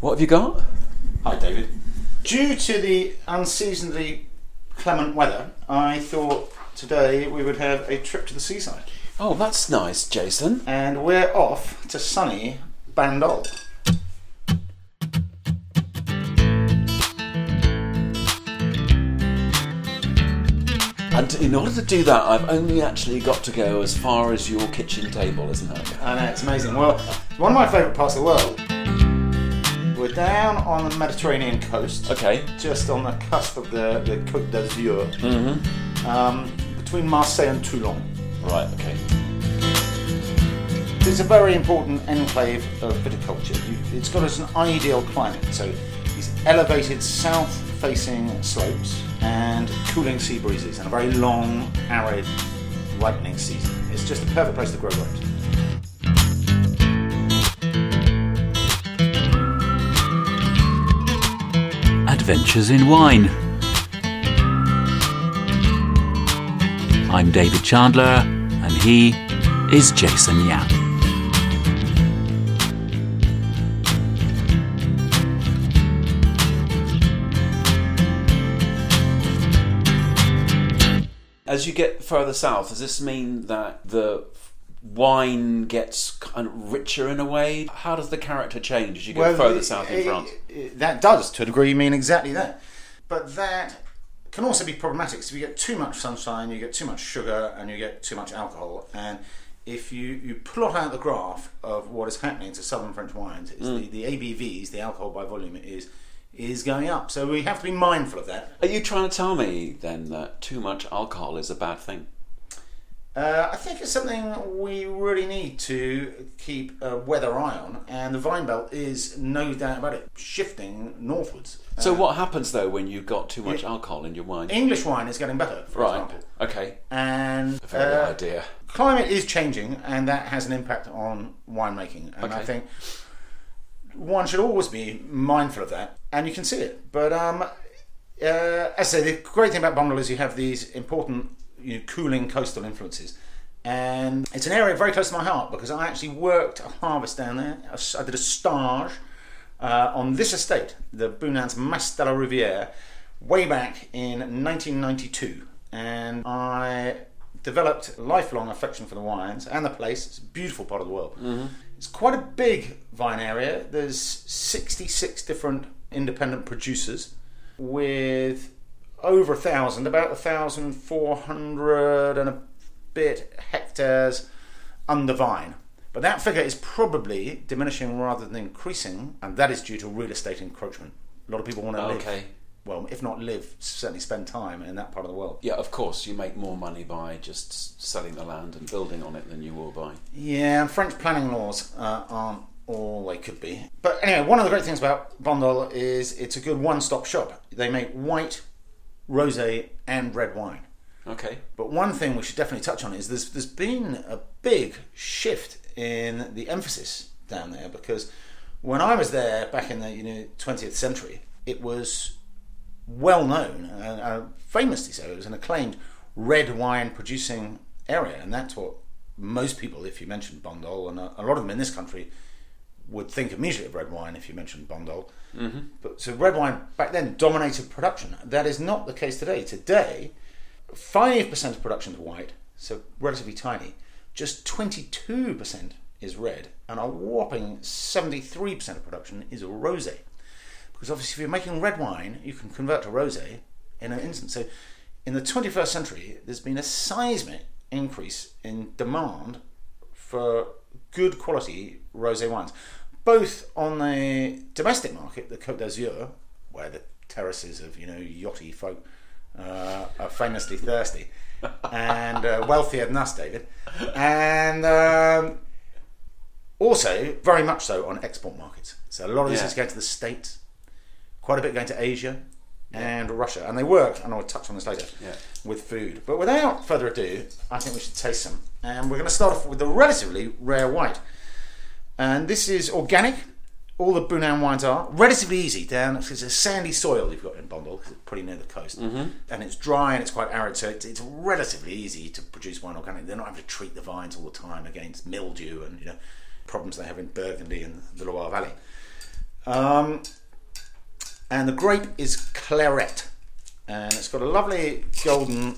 What have you got? Hi, David. Due to the unseasonably clement weather, I thought today we would have a trip to the seaside. Oh, that's nice, Jason. And we're off to sunny Bandol. And in order to do that, I've only actually got to go as far as your kitchen table, isn't it? I know, it's amazing. Well, one of my favourite parts of the world. Down on the Mediterranean coast. Okay. Just on the cusp of the, the Côte d'Azur. Mm-hmm. Um, between Marseille and Toulon. Right, okay. It's a very important enclave of viticulture. It's got us an ideal climate. So these elevated south-facing slopes and cooling sea breezes and a very long, arid ripening season. It's just the perfect place to grow grapes. Adventures in Wine. I'm David Chandler, and he is Jason Yapp. As you get further south, does this mean that the wine gets kind of richer in a way? How does the character change as you get further it- south in France? it- that does, to a degree, mean exactly that. But that can also be problematic. So if you get too much sunshine, you get too much sugar, and you get too much alcohol. And if you, you plot out the graph of what is happening to southern French wines, is Mm. the, the ABVs, the alcohol by volume, is is going up. So we have to be mindful of that. Are you trying to tell me then that too much alcohol is a bad thing? Uh, I think it's something we really need to keep a weather eye on, and the vine belt is no doubt about it shifting northwards. So Uh, what happens though when you've got too much Yeah. alcohol in your wine? English wine is getting better, for right. example, Okay. and Very uh, idea. climate is changing, and that has an impact on winemaking. And I think one should always be mindful of that, and you can see it. But um, uh, as I say, the great thing about Bandol is you have these important you know, cooling coastal influences. And it's an area very close to my heart because I actually worked a harvest down there. I did a stage uh, on this estate, the Bunans Mas de la Rouvière, way back in 1992. And I developed lifelong affection for the wines and the place. It's a beautiful part of the world. It's quite a big vine area. There's 66 different independent producers with over a thousand, about a thousand four hundred and a bit hectares under vine. But that figure is probably diminishing rather than increasing, and that is due to real estate encroachment. A lot of people want to live, Okay. well, if not live, certainly spend time in that part of the world. Yeah, of course, you make more money by just selling the land and building on it than you will by. Yeah, and French planning laws uh, aren't all they could be. But anyway, one of the great things about Bandol is it's a good one-stop shop. They make white, rosé, and red wine. Okay. But one thing we should definitely touch on is there's there's been a big shift in the emphasis down there because when I was there back in the you know 20th century, it was well known, uh, uh, famously so. It was an acclaimed red wine producing area, and that's what most people, if you mentioned Bandol, and a, a lot of them in this country, would think immediately of red wine if you mentioned Bandol. Mm-hmm. But so red wine back then dominated production. That is not the case today. Today, five percent of production is white, so relatively tiny. Just twenty-two percent is red, and a whopping seventy-three percent of production is rosé. Because obviously, if you're making red wine, you can convert to rosé in an instant. So, in the 21st century, there's been a seismic increase in demand for good quality rosé wines, both on the domestic market, the Côte d'Azur, where the terraces of you know yachty folk uh, are famously thirsty and uh, wealthier than us, David, and um, also very much so on export markets. So a lot of this Yeah. is going to the states, quite a bit going to Asia and Russia, and they work. And I'll touch on this later Yeah. with food. But without further ado, I think we should taste some. And we're going to start off with a relatively rare white. And this is organic. All the Bunan wines are relatively easy down. It's a sandy soil you've got in Bandol because it's pretty near the coast, mm-hmm. and it's dry and it's quite arid, so it's, it's relatively easy to produce wine organic. They're not having to treat the vines all the time against mildew and you know problems they have in Burgundy and the Loire Valley. Um, and the grape is Clairette, and it's got a lovely golden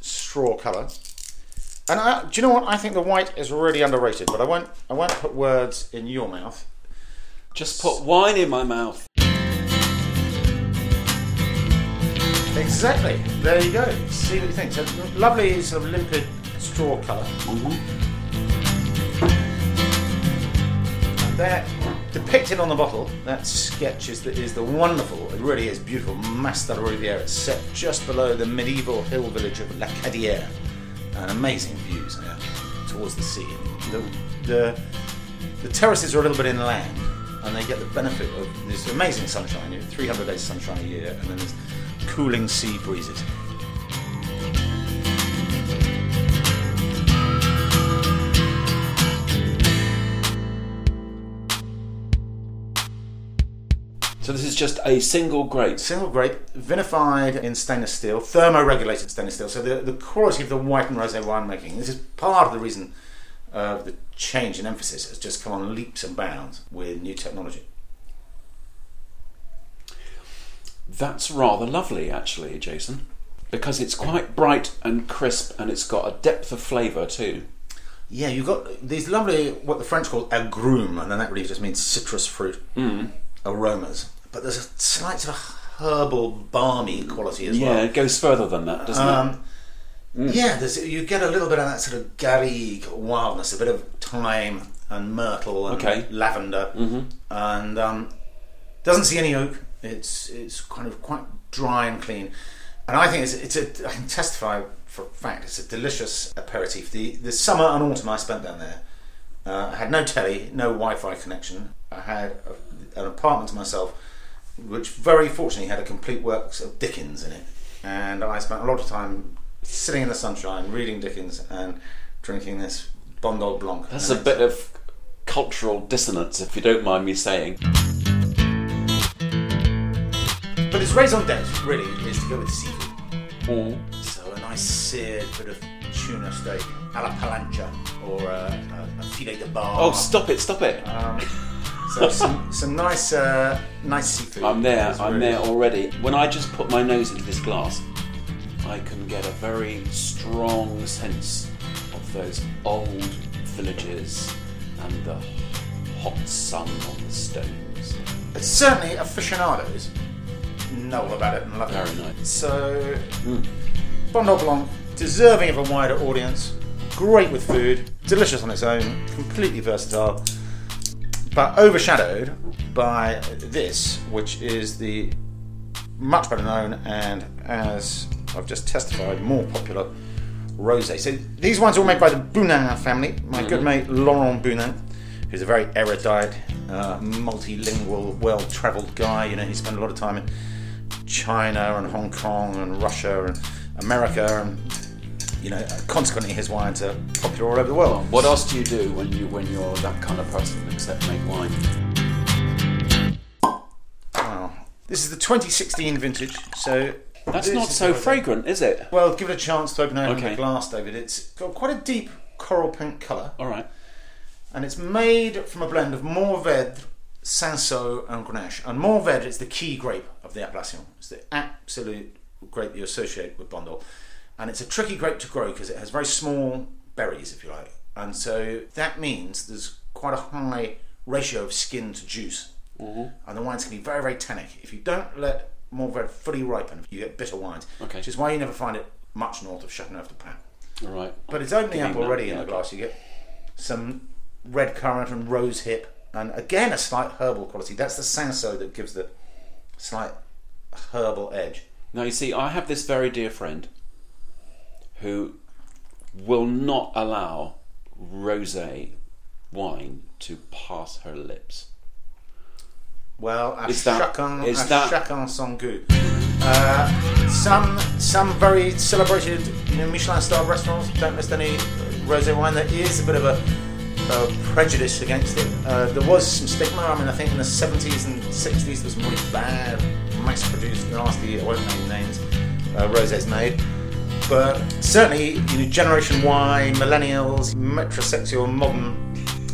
straw colour. And I, do you know what? I think the white is really underrated, but I won't. I won't put words in your mouth. Just put wine in my mouth. Exactly. There you go. See what you think. So lovely, sort of limpid straw color mm-hmm. And there, depicted on the bottle, that sketch is the, is the wonderful. It really is beautiful. Mas Rouvière. It's set just below the medieval hill village of La Cadière, and amazing views uh, towards the sea. The, the the terraces are a little bit inland, and they get the benefit of this amazing sunshine. 300 days of sunshine a year, and then there's cooling sea breezes. So this is just a single grape. Single grape, vinified in stainless steel, thermoregulated stainless steel. So the, the quality of the white and rosé winemaking. This is part of the reason uh, the change in emphasis has just come on leaps and bounds with new technology. That's rather lovely, actually, Jason, because it's quite bright and crisp, and it's got a depth of flavour too. Yeah, you've got these lovely, what the French call agrumes, and then that really just means citrus fruit aromas. But there's a slight sort of herbal, balmy quality as well. Yeah, it goes further than that, doesn't it? Um, Yeah, there's, you get a little bit of that sort of garrigue wildness, a bit of thyme and myrtle and Okay. lavender, and um, doesn't see any oak. It's it's kind of quite dry and clean, and I think it's, it's a. I can testify for fact it's a delicious aperitif. The the summer and autumn I spent down there, uh, I had no telly, no Wi-Fi connection. I had a, an apartment to myself, which very fortunately had a complete works of Dickens in it, and I spent a lot of time sitting in the sunshine, reading Dickens and drinking this Bandol Blanc. That's a bit of cultural dissonance, if you don't mind me saying. But its raison d'etre really is to go with seafood. So a nice seared bit of tuna steak, a la plancha, or a, a, a filet de bar. Oh, stop it, stop it. Um, so some, some nice, uh, nice seafood. I'm there. I'm really- there already. When I just put my nose into this glass, I can get a very strong sense of those old villages and the hot sun on the stones. But certainly aficionados know all about it and love it. Very nice. So, Bandol Blanc, deserving of a wider audience, great with food, delicious on its own, completely versatile, but overshadowed by this, which is the much better known and, as I've just testified, more popular rosé. So these wines are all made by the Bunan family. My good mate Laurent Bunan, who's a very erudite, uh, multilingual, well-travelled guy. You know, he spent a lot of time in China and Hong Kong and Russia and America, and you know, consequently, his wines are popular all over the world. What else do you do when you when you're that kind of person except make wine? Wow. This is the 2016 vintage, so That's not so fragrant, is it? Well, give it a chance to open open Okay. the glass, David. It's got quite a deep coral pink colour, All right. and it's made from a blend of Mourvedre, Cinsault, and Grenache. And Mourvedre is the key grape of the appellation. It's the absolute grape you associate with Bandol, and it's a tricky grape to grow because it has very small berries, if you like, and so that means there's quite a high ratio of skin to juice, mm-hmm. and the wines can be very, very tannic. If you don't let Mourvedre fully ripen, you get bitter wines, Okay. which is why you never find it much north of Chateauneuf-du-Pape. All right. But it's opening up Giving that- already in the glass. You get some red currant and rose hip, and again a slight herbal quality. That's the Cinsault that gives the slight herbal edge. Now you see, I have this very dear friend who will not allow rosé wine to pass her lips. Well, à Is that- chacun, is à that- chacun son goût. Uh, some some very celebrated you know, Michelin star restaurants don't list any rosé wine. There is a bit of a, a prejudice against it. Uh, there was some stigma. I mean, I think in the 70s and 60s there was some really bad, mass-produced, nasty, I won't name names, uh, rosés made. But certainly, you know, Generation Y, millennials, metrosexual, modern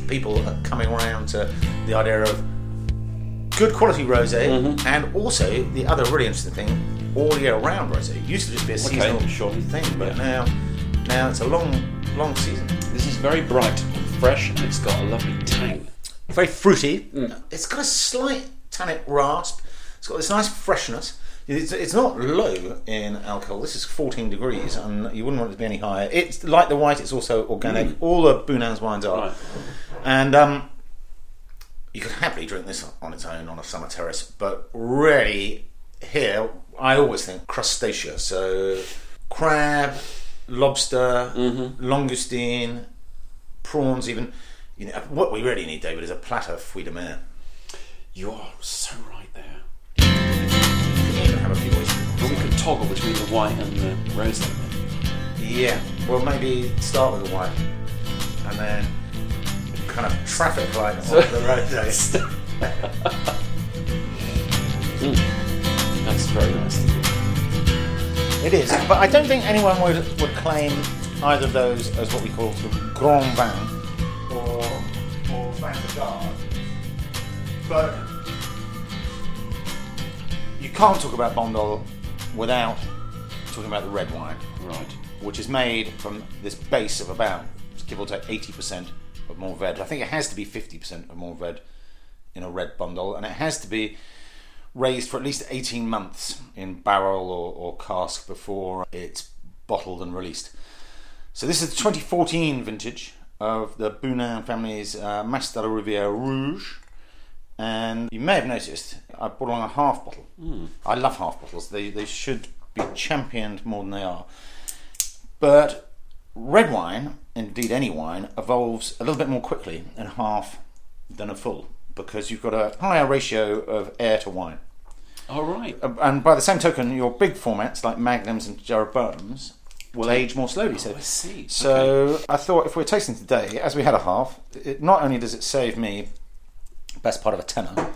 people are coming around to the idea of good quality rosé, mm-hmm. and also the other really interesting thing, all year round rosé. It used to just be a seasonal sure. thing, but Yeah. now now it's a long long season. This is very bright and fresh, and it's got a lovely tang. Very fruity. Mm. It's got a slight tannic rasp. It's got this nice freshness. It's, it's not low in alcohol. This is 14 degrees, and you wouldn't want it to be any higher. It's like the white. It's also organic. All the Bunan's wines are, Right. and um, you could happily drink this on its own on a summer terrace. But really, here I always think crustacea. So crab, lobster, langoustine, prawns. Even you know what we really need, David, is a platter of fruit de mer. You are so right there. You can even have a few oysters. But we could toggle between the white and the rosé. Yeah. Well, maybe start with the white, and then kind of traffic light on the road. Hmm. That's very nice. It is, but I don't think anyone would would claim either of those as what we call sort of grand vin or or vin de garde. But can't talk about Bandol without talking about the red wine, Right. which is made from this base of about give or take eighty percent of Mourvèdre. I think it has to be fifty percent of Mourvèdre in a red Bandol, and it has to be raised for at least 18 months in barrel or, or cask before it's bottled and released. So this is the 2014 vintage of the Bunan family's uh, Mas de la Rouvière Rouge. And you may have noticed I brought along a half bottle. I love half bottles. They, they should be championed more than they are. But red wine, indeed any wine, evolves a little bit more quickly in half than a full because you've got a higher ratio of air to wine. All right. Uh, And by the same token, your big formats like Magnums and Jeroboams will age more slowly. So, I see. so I thought if we're tasting today, as we had a half, it, not only does it save me best part of a tenner,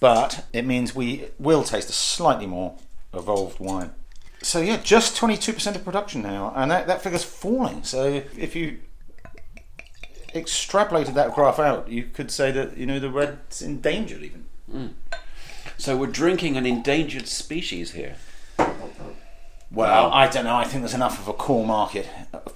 but it means we will taste a slightly more evolved wine. So yeah, just 22% of production now, and that, that figure's falling. So if you extrapolated that graph out, you could say that you know the red's endangered even. Mm. So we're drinking an endangered species here. Well, I don't know. I think there's enough of a core market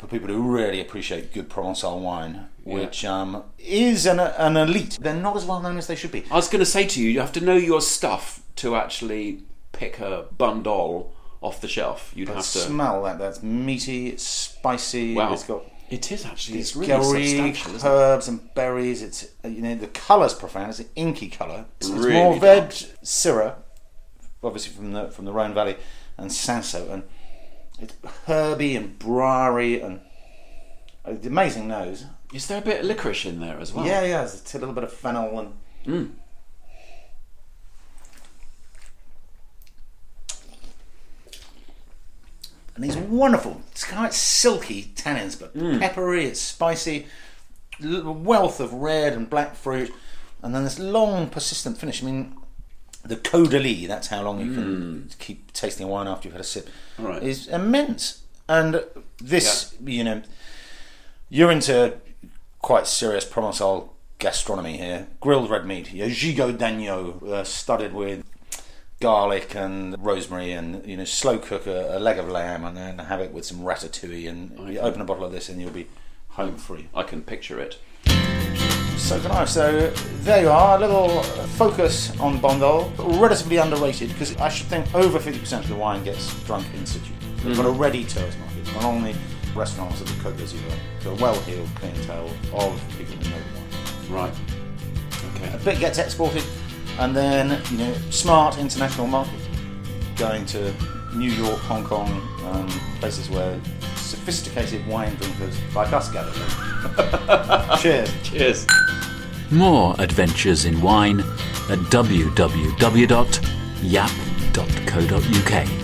people who really appreciate good Provençal wine, which um, is an, an elite. They're not as well known as they should be. I was going to say to you, you have to know your stuff to actually pick a Bandol off the shelf. You'd have to. Smell that. That's meaty, it's spicy. Wow. It's got It is actually. It's really substantial, isn't it? herbs and berries. It's you know the colour's profound. It's an inky colour. It's, it's Really more dark. veg Syrah, obviously from the from the Rhone Valley, and Cinsault, and it's herby and briary and uh, amazing nose. Is there a bit of licorice in there as well? Yeah, yeah. There's a little bit of fennel and. Mm. And these wonderful, it's quite silky tannins, but peppery, it's spicy, wealth of red and black fruit, and then this long, persistent finish. I mean, the Caudalie, that's how long you can keep tasting wine after you've had a sip, Right. is immense. And this, you know, you're into quite serious Provençal gastronomy here. Grilled red meat, your gigot d'agneau, uh, studded with garlic and rosemary, and you know, slow cook a, a leg of lamb, and then have it with some ratatouille. And you open a bottle of this, and you'll be home free. I can picture it. So can I. So there you are, a little focus on Bandol, relatively underrated because I should think over 50% of the wine gets drunk in situ. We've got a ready tourist market, not only restaurants of the Côte d'Azur, so a well-heeled clientele of people who know the wine. Right. Okay. A bit gets exported, and then you know, smart international market, going to New York, Hong Kong, um, places where sophisticated wine drinkers like us gather. Cheers. Cheers. More adventures in wine at www.yapp.co.uk.